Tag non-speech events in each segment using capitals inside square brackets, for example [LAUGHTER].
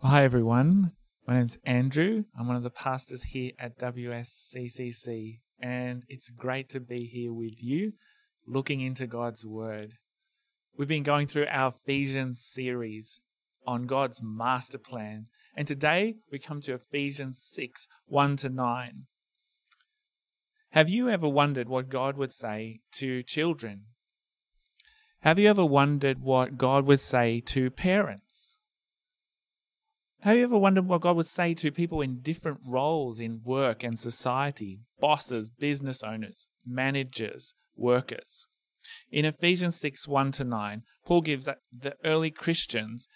Hi, everyone. My name's Andrew. I'm one of the pastors here at WSCCC, and it's great to be here with you looking into God's Word. We've been going through our Ephesians series on God's master plan, and today we come to Ephesians 6 1 to 9. Have you ever wondered what God would say to children? Have you ever wondered what God would say to parents? Have you ever wondered what God would say to people in different roles in work and society bosses, business owners, managers, workers? In Ephesians 6 1 to 9, Paul gives the early Christians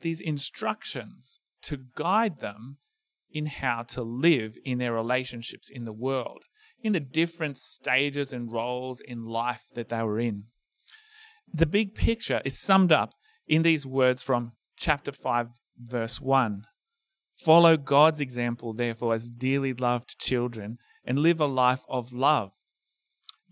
these instructions to guide them in how to live in their relationships in the world, in the different stages and roles in life that they were in. The big picture is summed up in these words from chapter 5 verse 1. Follow God's example, therefore, as dearly loved children, and live a life of love,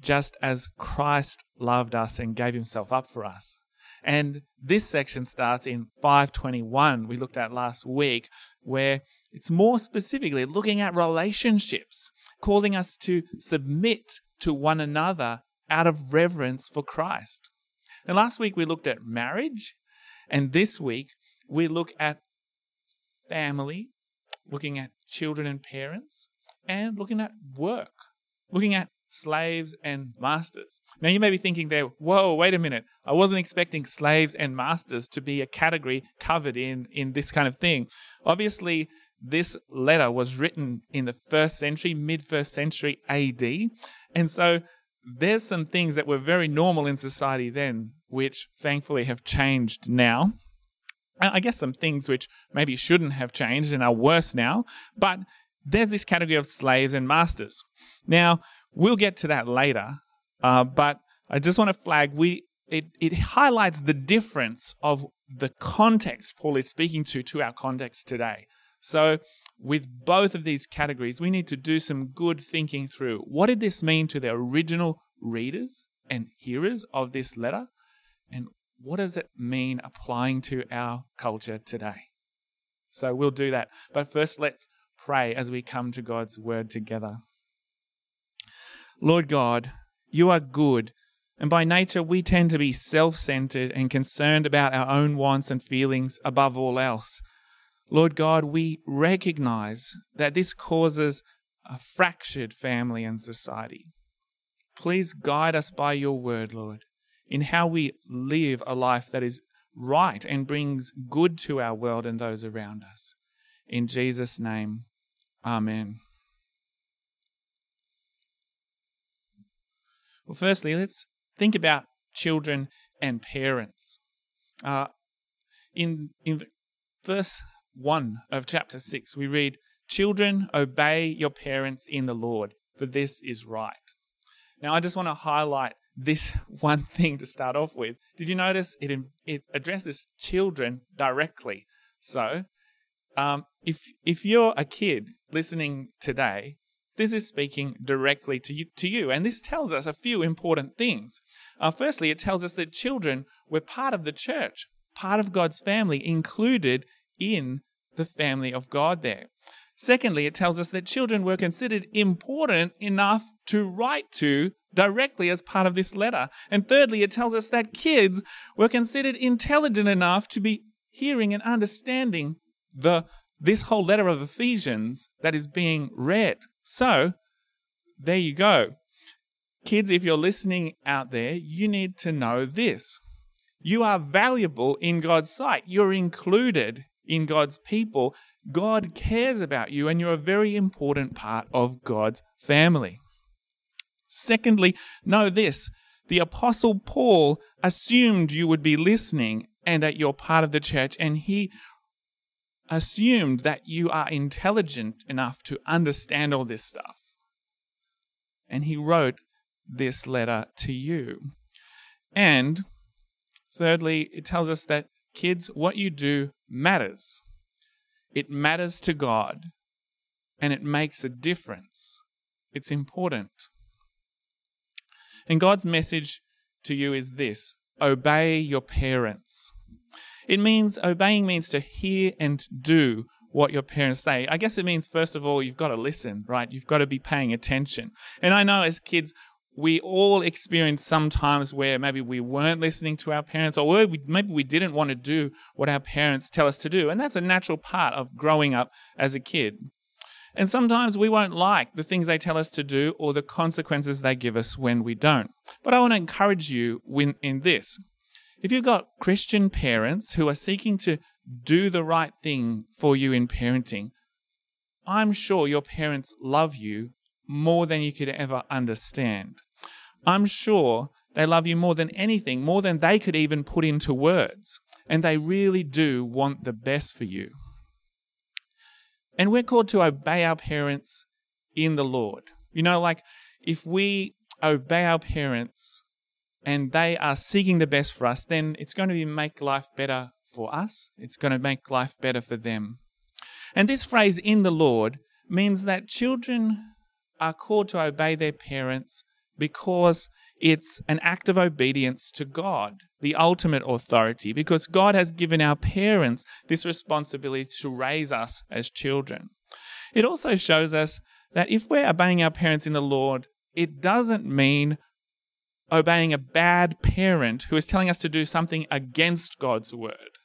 just as Christ loved us and gave himself up for us. And this section starts in 521, we looked at last week, where it's more specifically looking at relationships, calling us to submit to one another out of reverence for Christ. And last week we looked at marriage, and this week we look at family, looking at children and parents, and looking at work, looking at slaves and masters. Now, you may be thinking there, whoa, wait a minute. I wasn't expecting slaves and masters to be a category covered in, in this kind of thing. Obviously, this letter was written in the first century, mid first century AD. And so there's some things that were very normal in society then, which thankfully have changed now. I guess some things which maybe shouldn't have changed and are worse now, but there's this category of slaves and masters. Now, we'll get to that later, uh, but I just want to flag we it, it highlights the difference of the context Paul is speaking to to our context today. So, with both of these categories, we need to do some good thinking through what did this mean to the original readers and hearers of this letter, and what does it mean applying to our culture today? So we'll do that. But first, let's pray as we come to God's word together. Lord God, you are good, and by nature we tend to be self centered and concerned about our own wants and feelings above all else. Lord God, we recognize that this causes a fractured family and society. Please guide us by your word, Lord in how we live a life that is right and brings good to our world and those around us. In Jesus' name, Amen. Well, firstly, let's think about children and parents. Uh, in, in verse 1 of chapter 6, we read, Children, obey your parents in the Lord, for this is right. Now, I just want to highlight this [LAUGHS] one thing to start off with. Did you notice it, it addresses children directly? So, um, if, if you're a kid listening today, this is speaking directly to you, to you. And this tells us a few important things. Uh, firstly, it tells us that children were part of the church, part of God's family, included in the family of God there. Secondly, it tells us that children were considered important enough to write to directly as part of this letter. And thirdly, it tells us that kids were considered intelligent enough to be hearing and understanding the this whole letter of Ephesians that is being read. So, there you go. Kids, if you're listening out there, you need to know this. You are valuable in God's sight. You're included in God's people. God cares about you, and you're a very important part of God's family. Secondly, know this the Apostle Paul assumed you would be listening and that you're part of the church, and he assumed that you are intelligent enough to understand all this stuff. And he wrote this letter to you. And thirdly, it tells us that kids, what you do matters. It matters to God and it makes a difference. It's important. And God's message to you is this obey your parents. It means obeying means to hear and do what your parents say. I guess it means, first of all, you've got to listen, right? You've got to be paying attention. And I know as kids, we all experience some times where maybe we weren't listening to our parents or maybe we didn't want to do what our parents tell us to do. And that's a natural part of growing up as a kid. And sometimes we won't like the things they tell us to do or the consequences they give us when we don't. But I want to encourage you in this. If you've got Christian parents who are seeking to do the right thing for you in parenting, I'm sure your parents love you more than you could ever understand. I'm sure they love you more than anything, more than they could even put into words. And they really do want the best for you. And we're called to obey our parents in the Lord. You know, like if we obey our parents and they are seeking the best for us, then it's going to make life better for us. It's going to make life better for them. And this phrase, in the Lord, means that children are called to obey their parents because it's an act of obedience to God, the ultimate authority, because God has given our parents this responsibility to raise us as children. It also shows us that if we're obeying our parents in the Lord, it doesn't mean obeying a bad parent who is telling us to do something against God's word.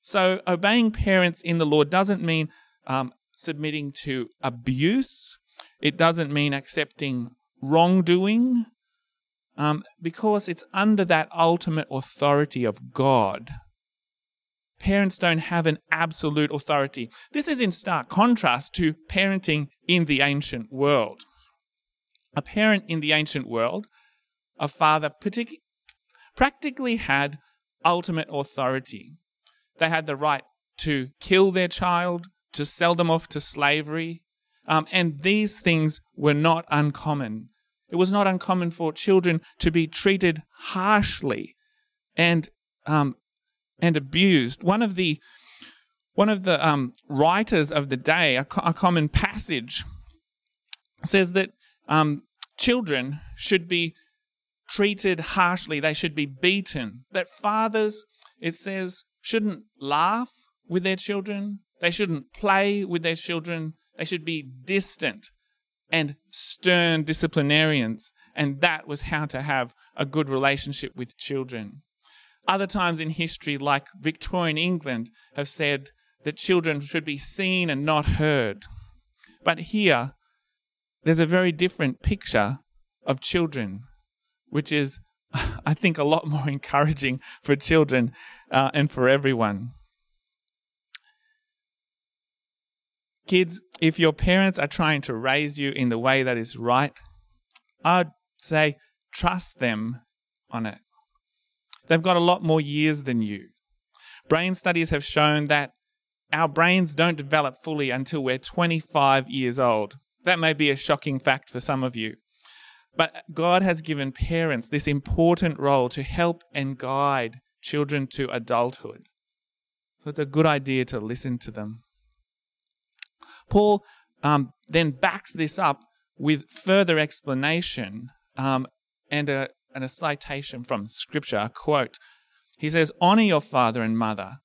So, obeying parents in the Lord doesn't mean um, submitting to abuse, it doesn't mean accepting wrongdoing, um, because it's under that ultimate authority of God. Parents don't have an absolute authority. This is in stark contrast to parenting in the ancient world. A parent in the ancient world, a father, partic- practically had ultimate authority. They had the right to kill their child, to sell them off to slavery, um, and these things were not uncommon. It was not uncommon for children to be treated harshly and um, and abused. One of the one of the um, writers of the day, a, co- a, common passage, says that um, children should be treated harshly. They should be beaten. That fathers, it says, shouldn't laugh with their children. They shouldn't play with their children. They should be distant and stern disciplinarians. And that was how to have a good relationship with children. Other times in history, like Victorian England, have said that children should be seen and not heard. But here, there's a very different picture of children, which is, [LAUGHS] I think, a lot more [LAUGHS] encouraging for children uh, and for everyone. Kids, if your parents are trying to raise you in the way that is right, I'd say trust them on it. They've got a lot more years than you. Brain studies have shown that our brains don't develop fully until we're 25 years old. That may be a shocking fact for some of you. But God has given parents this important role to help and guide children to adulthood. So it's a good idea to listen to them. Paul um, then backs this up with further explanation um, and, a, and a citation from Scripture, a quote. He says, Honor your father and mother,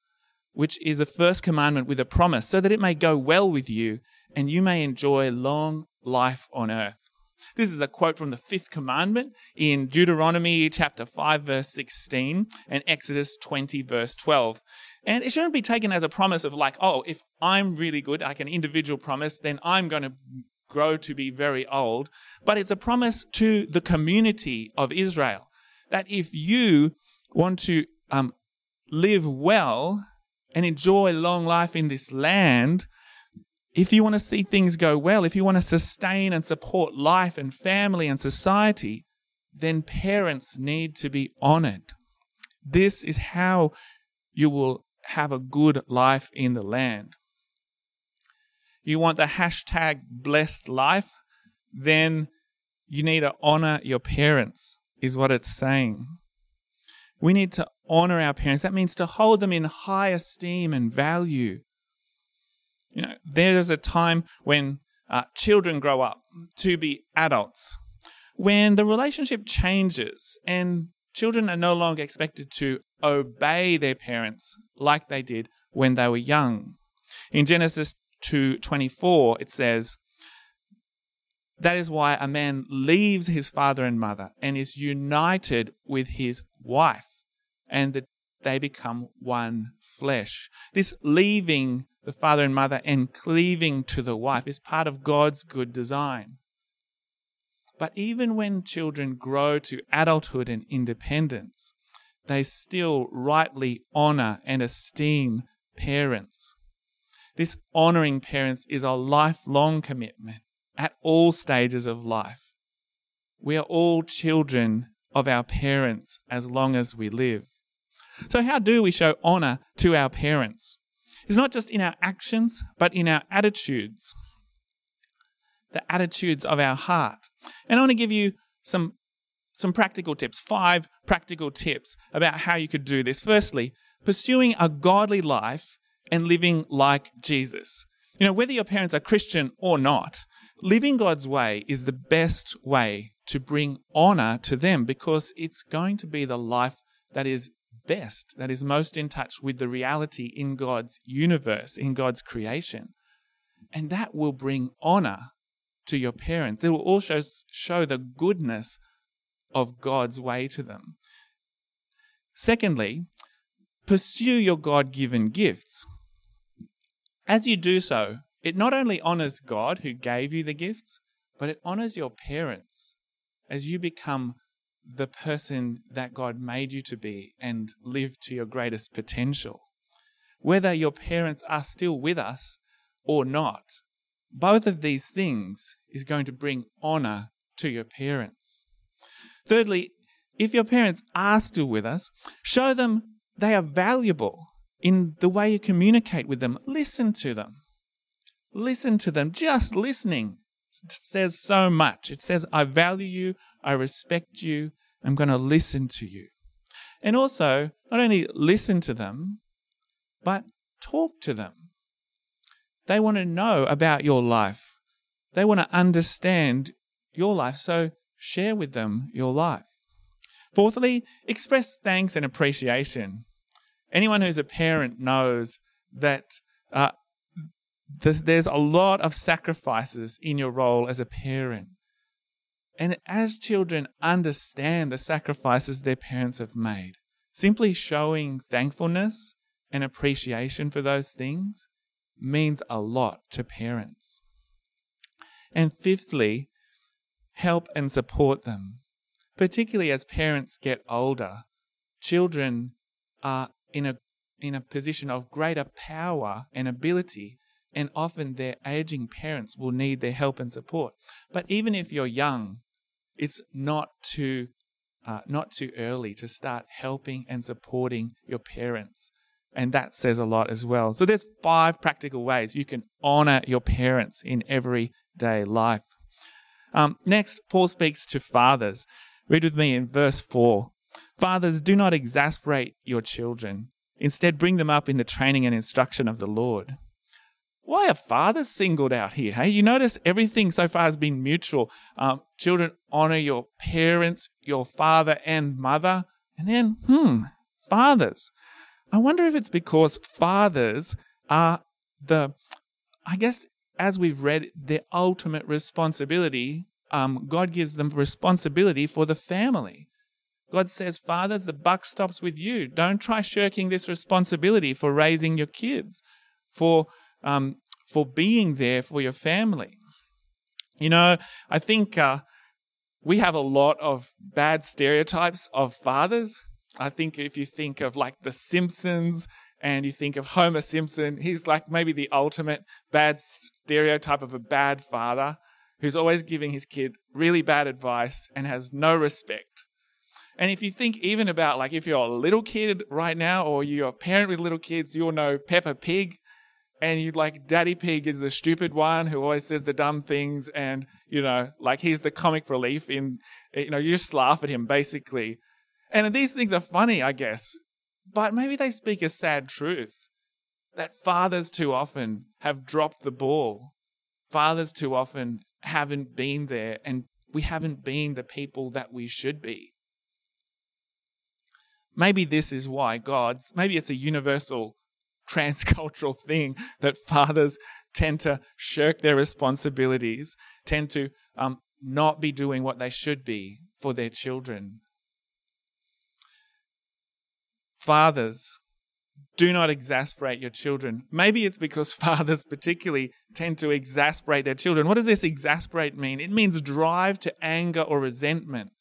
which is the first commandment with a promise, so that it may go well with you and you may enjoy long life on earth. This is a quote from the fifth commandment in Deuteronomy chapter 5, verse 16, and Exodus 20, verse 12. And it shouldn't be taken as a promise of like, oh, if I'm really good, like an individual promise, then I'm going to grow to be very old. But it's a promise to the community of Israel that if you want to um, live well and enjoy long life in this land, if you want to see things go well, if you want to sustain and support life and family and society, then parents need to be honored. This is how you will have a good life in the land. You want the hashtag blessed life? Then you need to honor your parents, is what it's saying. We need to honor our parents. That means to hold them in high esteem and value. You know, there's a time when uh, children grow up to be adults, when the relationship changes and children are no longer expected to obey their parents like they did when they were young. In Genesis 2:24 it says that is why a man leaves his father and mother and is united with his wife and that they become one flesh. This leaving the father and mother and cleaving to the wife is part of God's good design. But even when children grow to adulthood and independence, they still rightly honor and esteem parents. This honoring parents is a lifelong commitment at all stages of life. We are all children of our parents as long as we live. So, how do we show honor to our parents? It's not just in our actions, but in our attitudes, the attitudes of our heart. And I want to give you some, some practical tips, five practical tips about how you could do this. Firstly, pursuing a godly life and living like Jesus. You know, whether your parents are Christian or not, living God's way is the best way to bring honor to them because it's going to be the life that is best, that is most in touch with the reality in God's universe, in God's creation. And that will bring honor to your parents. It will also show the goodness of God's way to them. Secondly, pursue your God given gifts. As you do so, it not only honors God who gave you the gifts, but it honors your parents as you become the person that God made you to be and live to your greatest potential. Whether your parents are still with us or not, both of these things is going to bring honor to your parents. Thirdly, if your parents are still with us, show them they are valuable in the way you communicate with them. Listen to them. Listen to them. Just listening says so much. It says, I value you, I respect you, I'm going to listen to you. And also, not only listen to them, but talk to them. They want to know about your life. They want to understand your life. So share with them your life. Fourthly, express thanks and appreciation. Anyone who's a parent knows that uh, there's a lot of sacrifices in your role as a parent. And as children understand the sacrifices their parents have made, simply showing thankfulness and appreciation for those things means a lot to parents. And fifthly, help and support them. Particularly as parents get older, children are in a, in a position of greater power and ability, and often their aging parents will need their help and support. But even if you're young, it's not too, uh, not too early to start helping and supporting your parents. And that says a lot as well. So there's five practical ways you can honor your parents in everyday life. Um, next, Paul speaks to fathers. Read with me in verse 4. Fathers, do not exasperate your children. Instead, bring them up in the training and instruction of the Lord. Why are fathers singled out here? Hey, you notice everything so far has been mutual. Um, children honor your parents, your father and mother. And then, hmm, fathers. I wonder if it's because fathers are the, I guess, as we've read, the ultimate responsibility. Um, God gives them responsibility for the family. God says, Fathers, the buck stops with you. Don't try shirking this responsibility for raising your kids, for, um, for being there for your family. You know, I think uh, we have a lot of bad stereotypes of fathers. I think if you think of like The Simpsons and you think of Homer Simpson, he's like maybe the ultimate bad stereotype of a bad father who's always giving his kid really bad advice and has no respect. And if you think even about like if you're a little kid right now or you're a parent with little kids, you'll know Peppa Pig. And you like Daddy Pig is the stupid one who always says the dumb things, and you know, like he's the comic relief in, you know, you just laugh at him basically. And these things are funny, I guess, but maybe they speak a sad truth that fathers too often have dropped the ball. Fathers too often haven't been there, and we haven't been the people that we should be. maybe this is why God's, maybe it's a universal transcultural thing that fathers tend to shirk their responsibilities, tend to um, not be doing what they should be for their children. Fathers, do not exasperate your children. Maybe it's because [LAUGHS] fathers, particularly, tend to exasperate their children. What does this exasperate mean? It means drive to anger or resentment.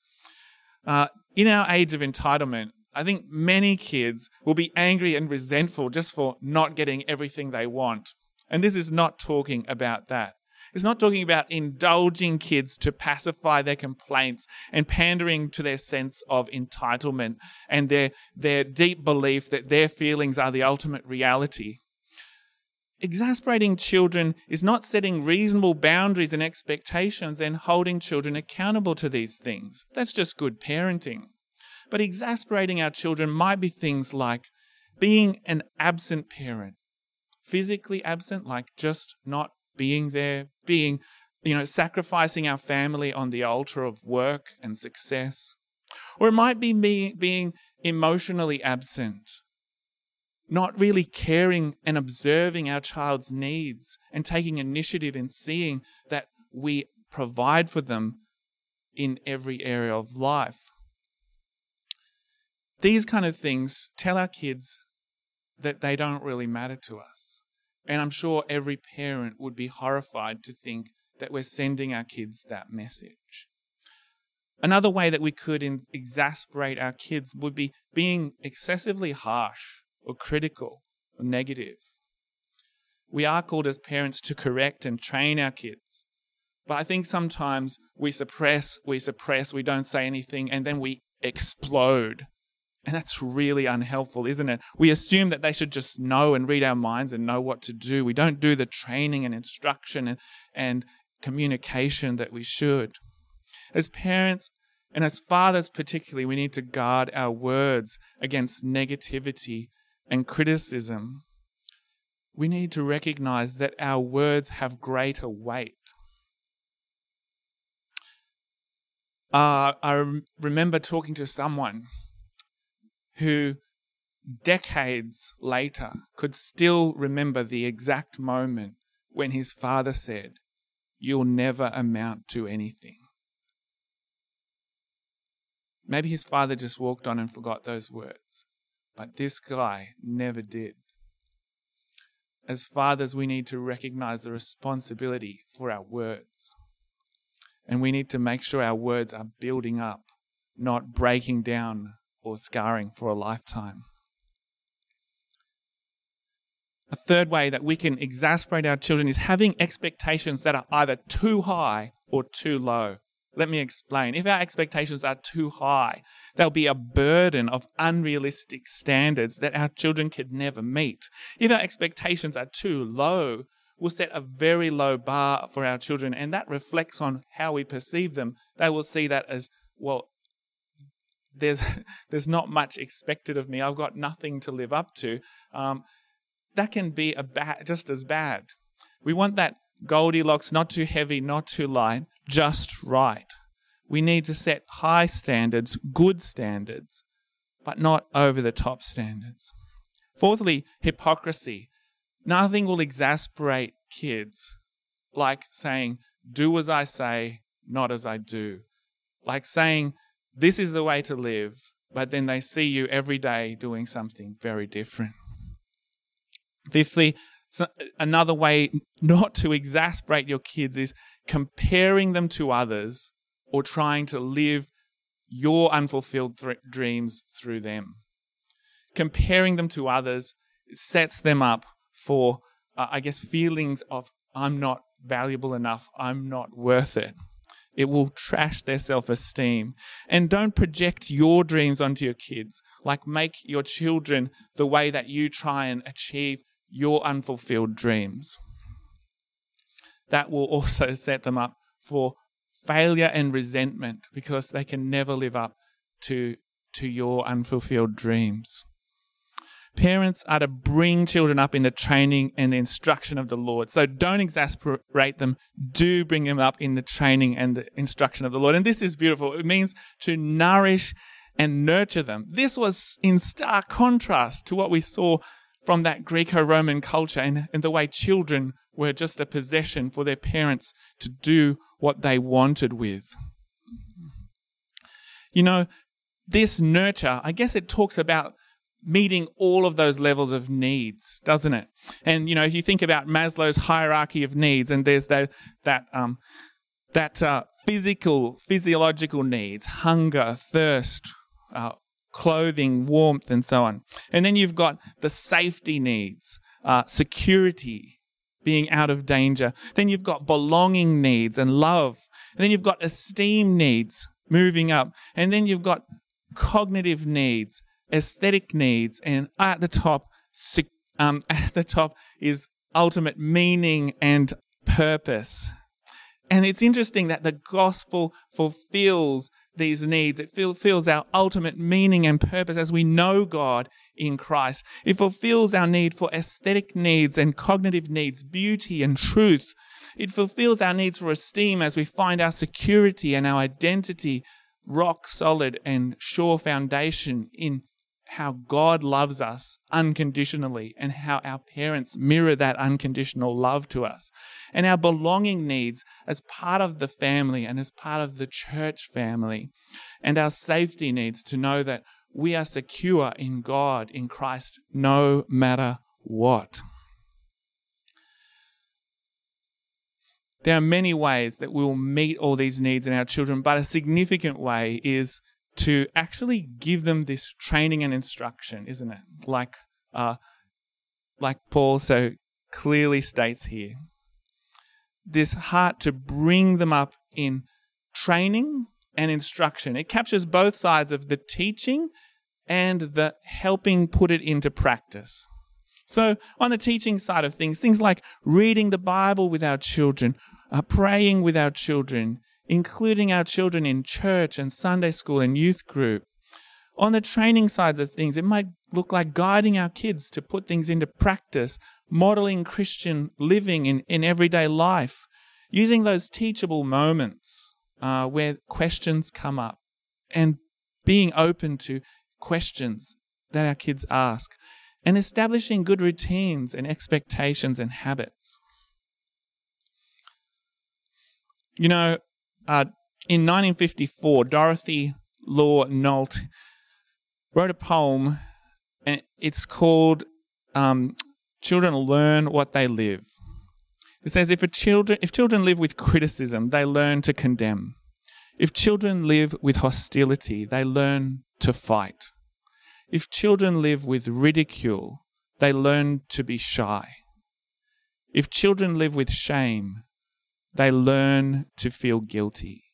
Uh, in our age of entitlement, I think many kids will be angry and resentful just for not getting everything they want. And this is not talking about that. It's not talking about indulging kids to pacify their complaints and pandering to their sense of entitlement and their, their deep belief that their feelings are the ultimate reality. Exasperating children is not setting reasonable boundaries and expectations and holding children accountable to these things. That's just good parenting. But exasperating our children might be things like being an absent parent, physically absent, like just not being there, being, you know, sacrificing our family on the altar of work and success. Or it might be me being emotionally absent, not really caring and observing our child's needs and taking initiative in seeing that we provide for them in every area of life. These kind of things tell our kids that they don't really matter to us. And I'm sure every parent would be horrified to think that we're sending our kids that message. Another way that we could exasperate our kids would be being excessively harsh or critical or negative. We are called as parents to correct and train our kids. But I think sometimes we suppress, we suppress, we don't say anything, and then we explode and that's really unhelpful, isn't it? We assume that they should just know and read our minds and know what to do. We don't do the training and instruction and, and communication that we should. As parents and as fathers, particularly, we need to guard our words against negativity and criticism. We need to recognize that our words have greater weight. Uh, I remember talking to someone who decades later could still remember the exact moment when his father said, You'll never amount to anything. Maybe his father just walked on and forgot those words, but this guy never did. As fathers, we need to recognize the responsibility for our words. And we need to make sure our words are building up, not breaking down or scarring for a lifetime. A third way that we can exasperate our children is having expectations that are either too high or too low. Let me explain. If our expectations are too high, there'll be a burden of unrealistic standards that our children could never meet. If our expectations are too low, we'll set a very low bar for our children, and that reflects on how we perceive them. They will see that as, well, there's [LAUGHS] there's not much expected of me. I've got nothing to live up to. Um, that can be a bad, just as bad. We want that Goldilocks, not too heavy, not too light, just right. We need to set high standards, good standards, but not over the top standards. Fourthly, hypocrisy. Nothing will exasperate kids like saying, do as I say, not as I do. Like saying, this is the way to live, but then they see you every day doing something very different. Fifthly, so another way [LAUGHS] not to exasperate your kids is comparing them to others or trying to live your unfulfilled th- dreams through them. Comparing them to others sets them up for, uh, I guess, feelings of, I'm not valuable enough, I'm not worth it. It will trash their self esteem. And don't project your dreams onto your kids. Like, make your children the way that you try and achieve your unfulfilled dreams. That will also [LAUGHS] set them up for failure and resentment because they can never live up to, to your unfulfilled dreams. Parents are to bring children up in the training and the instruction of the Lord. So don't exasperate them. Do bring them up in the training and the instruction of the Lord. And this is beautiful. It means to nourish and nurture them. This was in stark contrast to what we saw from that Greco Roman culture and, and the way children were just a possession for their parents to do what they wanted with. You know, this nurture, I guess it talks about meeting all of those levels of needs, doesn't it? And you know, if you think about Maslow's hierarchy of needs, and there's that that um, that uh, physical, physiological needs, hunger, thirst, uh, clothing, warmth, and so on. And then you've got the safety needs, uh, security, being out of danger. Then you've got belonging needs and love. And then you've got esteem needs moving up. And then you've got cognitive needs, aesthetic needs, and at the top, um, [LAUGHS] at the top is ultimate meaning and purpose. And it's interesting that the gospel fulfills these needs. It fulfills our ultimate meaning and purpose as we know God in Christ. It fulfills our need for aesthetic needs and cognitive needs, beauty and truth. It fulfills our needs for esteem as we find our security and our identity rock solid and sure foundation in how God loves us unconditionally and how our parents mirror that unconditional love to us. And our belonging needs as part of the family and as part of the church family. And our safety needs to know that we are secure in God, in Christ, no matter what. There are many ways that we will meet all these needs in our children, but a significant way is to actually give them this training and instruction, isn't it? Like, uh, like Paul so clearly states here. This heart to bring them up in training and instruction. It captures both sides of the teaching and the helping put it into practice. So, on the teaching side of things, things like reading the Bible with our children, uh, praying with our children, including our children in church and Sunday school and youth group. On the training sides of things, it might look like guiding our kids to put things into practice, modeling Christian living in, in everyday life, using those teachable moments uh, where questions come up and being open to questions that our kids ask, and establishing good routines and expectations and habits. You know, uh, in 1954, Dorothy Law Nolte wrote a poem, and it's called um, "Children Learn What They Live." It says, "If children if children live with criticism, they learn to condemn. If children live with hostility, they learn to fight. If children live with ridicule, they learn to be shy. If children live with shame, they learn to feel guilty.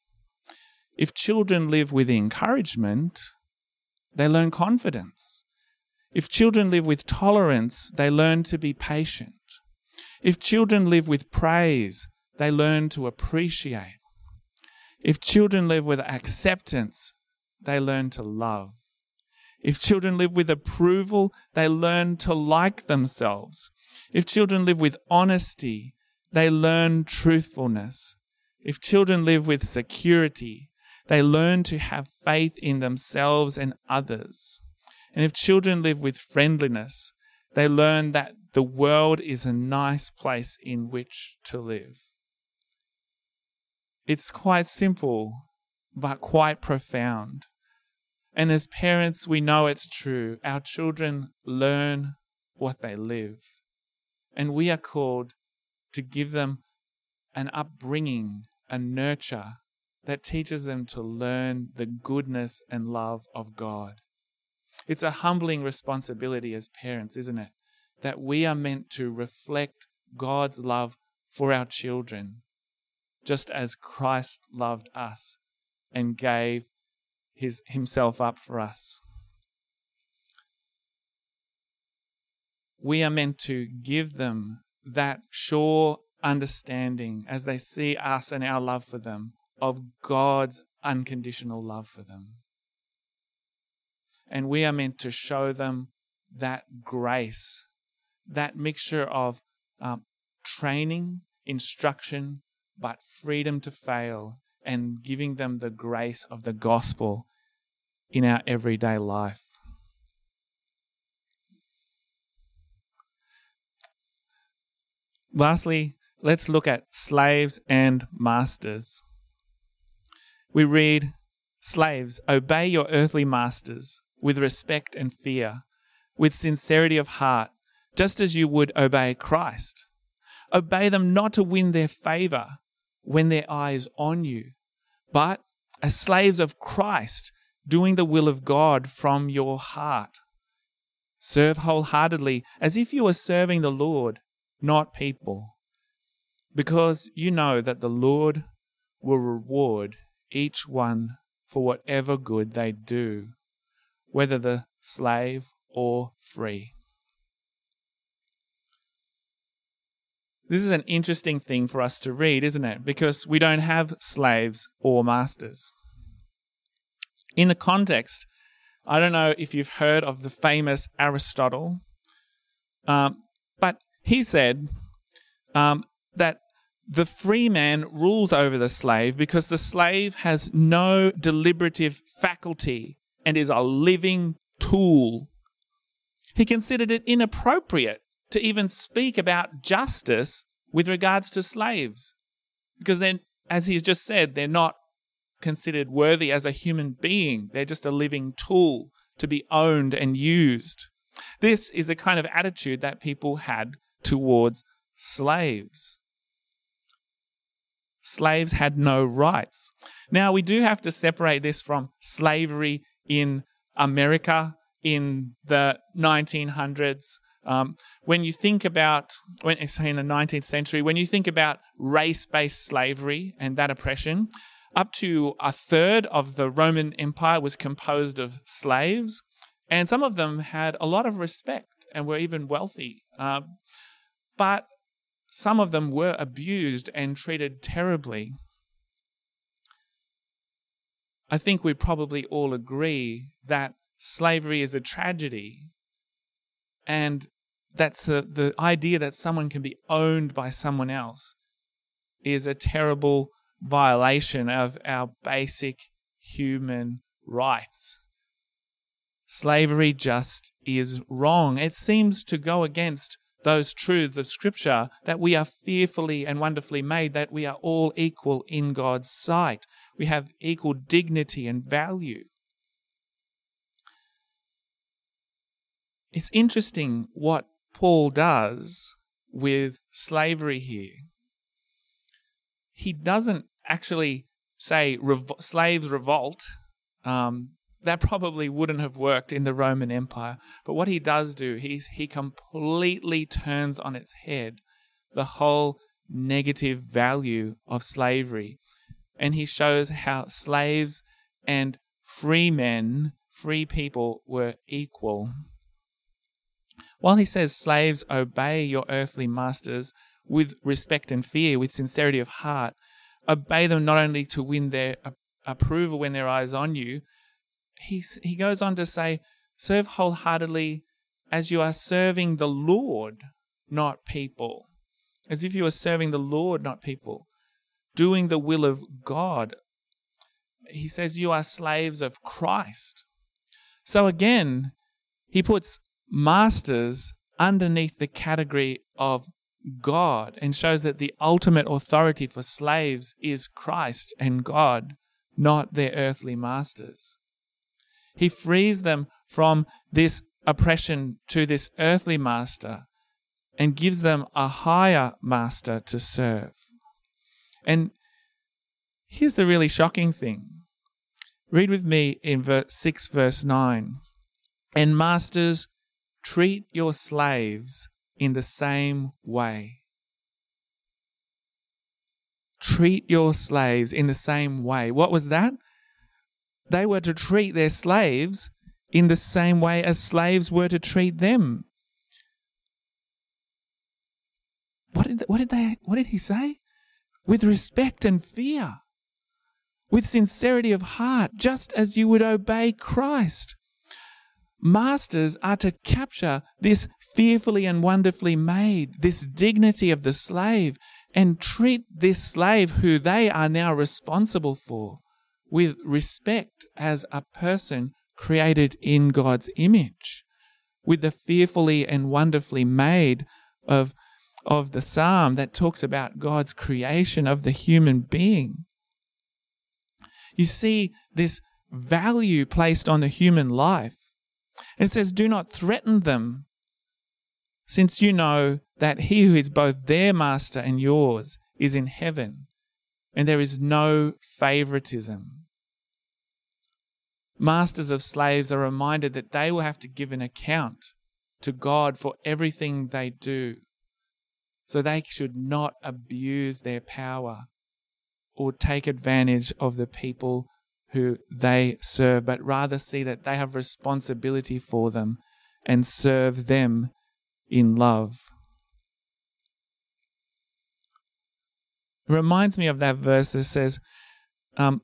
If children live with encouragement, they learn confidence. If children live with tolerance, they learn to be patient. If children live with praise, they learn to appreciate. If children live with acceptance, they learn to love. If children live with approval, they learn to like themselves. If children live with honesty, they learn truthfulness. If children live with security, they learn to have faith in themselves and others. And if children live with friendliness, they learn that the world is a nice place in which to live. It's quite simple, but quite profound. And as parents, we know it's true. Our children learn what they live. And we are called to give them an upbringing, a nurture that teaches them to learn the goodness and love of God. It's a humbling responsibility as parents, isn't it? That we are meant to reflect God's love for our children, just as Christ loved us and gave his, himself up for us. We are meant to give them that sure understanding as they see us and our love for them of God's unconditional love for them. And we are meant to show them that grace, that mixture of um, training, instruction, but freedom to fail, and giving them the grace of the gospel in our everyday life. Lastly, let's look at slaves and masters. We read, Slaves, obey your earthly masters with respect and fear, with sincerity of heart, just as you would obey Christ. Obey them not to win their favor when their eye is on you, but as slaves of Christ, doing the will of God from your heart. Serve wholeheartedly as if you were serving the Lord, not people, because you know that the Lord will reward each one for whatever good they do, whether the slave or free. This is an interesting thing for us to read, isn't it? Because we don't have slaves or masters. In the context, I don't know if you've heard of the famous Aristotle, um, he said um, that the free man rules over the slave because the slave has no deliberative faculty and is a living tool. He considered it inappropriate to even speak about justice with regards to slaves because then, as he's just said, they're not considered worthy as a human being, they're just a living tool to be owned and used. This is a kind of attitude that people had towards slaves slaves had no rights. Now, we do have to separate this from slavery in America in the 1900s. Um, when you think about, when in the 19th century, when you think about race-based slavery and that oppression, up to a third of the Roman Empire was composed of slaves, and some of them had a lot of respect and were even wealthy. Um, but some of them were abused and treated terribly. I think we probably all agree that slavery is a tragedy and that's a, the idea that someone can be owned by someone else is a terrible violation of our basic human rights. Slavery just is wrong. It seems to go against those truths of Scripture that we are fearfully and wonderfully made, that we are all equal in God's sight. We have equal dignity and value. It's interesting what Paul does with slavery here. He doesn't actually say slaves revolt. Um, that probably wouldn't have worked in the Roman Empire. But what he does do, he's, he completely turns on its head the whole negative value of slavery. And he shows how slaves and free men, free people, were equal. While he says, Slaves, obey your earthly masters with respect and fear, with sincerity of heart, obey them not only to win their approval when their eyes on you, he, he goes on to say, serve wholeheartedly as you are serving the Lord, not people. As if you are serving the Lord, not people. Doing the will of God. He says you are slaves of Christ. So again, he puts masters underneath the category of God and shows that the ultimate authority for slaves is Christ and God, not their earthly masters. He frees them from this oppression to this earthly master and gives them a higher master to serve. And here's the really shocking thing. Read with me in verse 6, verse 9. And masters, treat your slaves in the same way. Treat your slaves in the same way. What was that? They were to treat their slaves in the same way as slaves were to treat them. What did, what did, they, what did he say? With respect and fear, with sincerity of heart, just as you would obey Christ. Masters are to capture this fearfully and wonderfully made, this dignity of the slave, and treat this slave who they are now responsible for with respect as a person created in God's image, with the fearfully and wonderfully made of, of the psalm that talks about God's creation of the human being. You see this value placed on the human life. And It says, Do not threaten them, since you know that he who is both their master and yours is in heaven, and there is no favoritism. Masters of slaves are reminded that they will have to give an account to God for everything they do. So they should not abuse their power or take advantage of the people who they serve, but rather see that they have responsibility for them and serve them in love. It reminds me of that verse that says, um,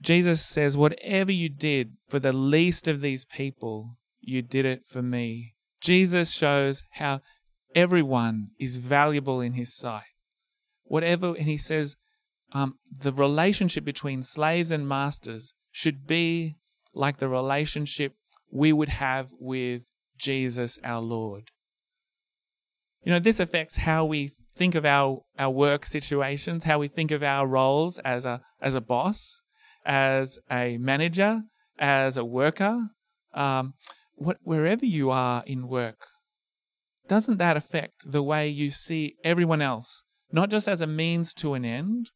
Jesus says, Whatever you did for the least of these people, you did it for me. Jesus shows how everyone is valuable in his sight. Whatever, and he says, um, the relationship between slaves and masters should be like the relationship we would have with Jesus our Lord. You know, this affects how we think of our, our work situations, how we think of our roles as a, as a boss, as a manager, as a worker, um, what, wherever you are in work. Doesn't that affect the way you see everyone else, not just as a means to an end,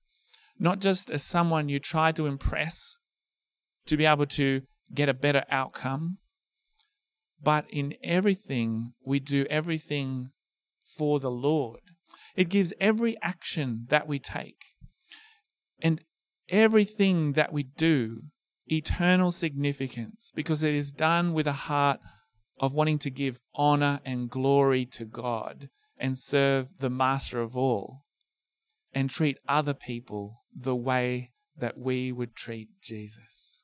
not just as someone you try to impress to be able to get a better outcome, but in everything, we do everything for the Lord. It gives every action that we take everything that we do eternal significance because it is done with a heart of wanting to give honor and glory to God and serve the master of all and treat other people the way that we would treat Jesus.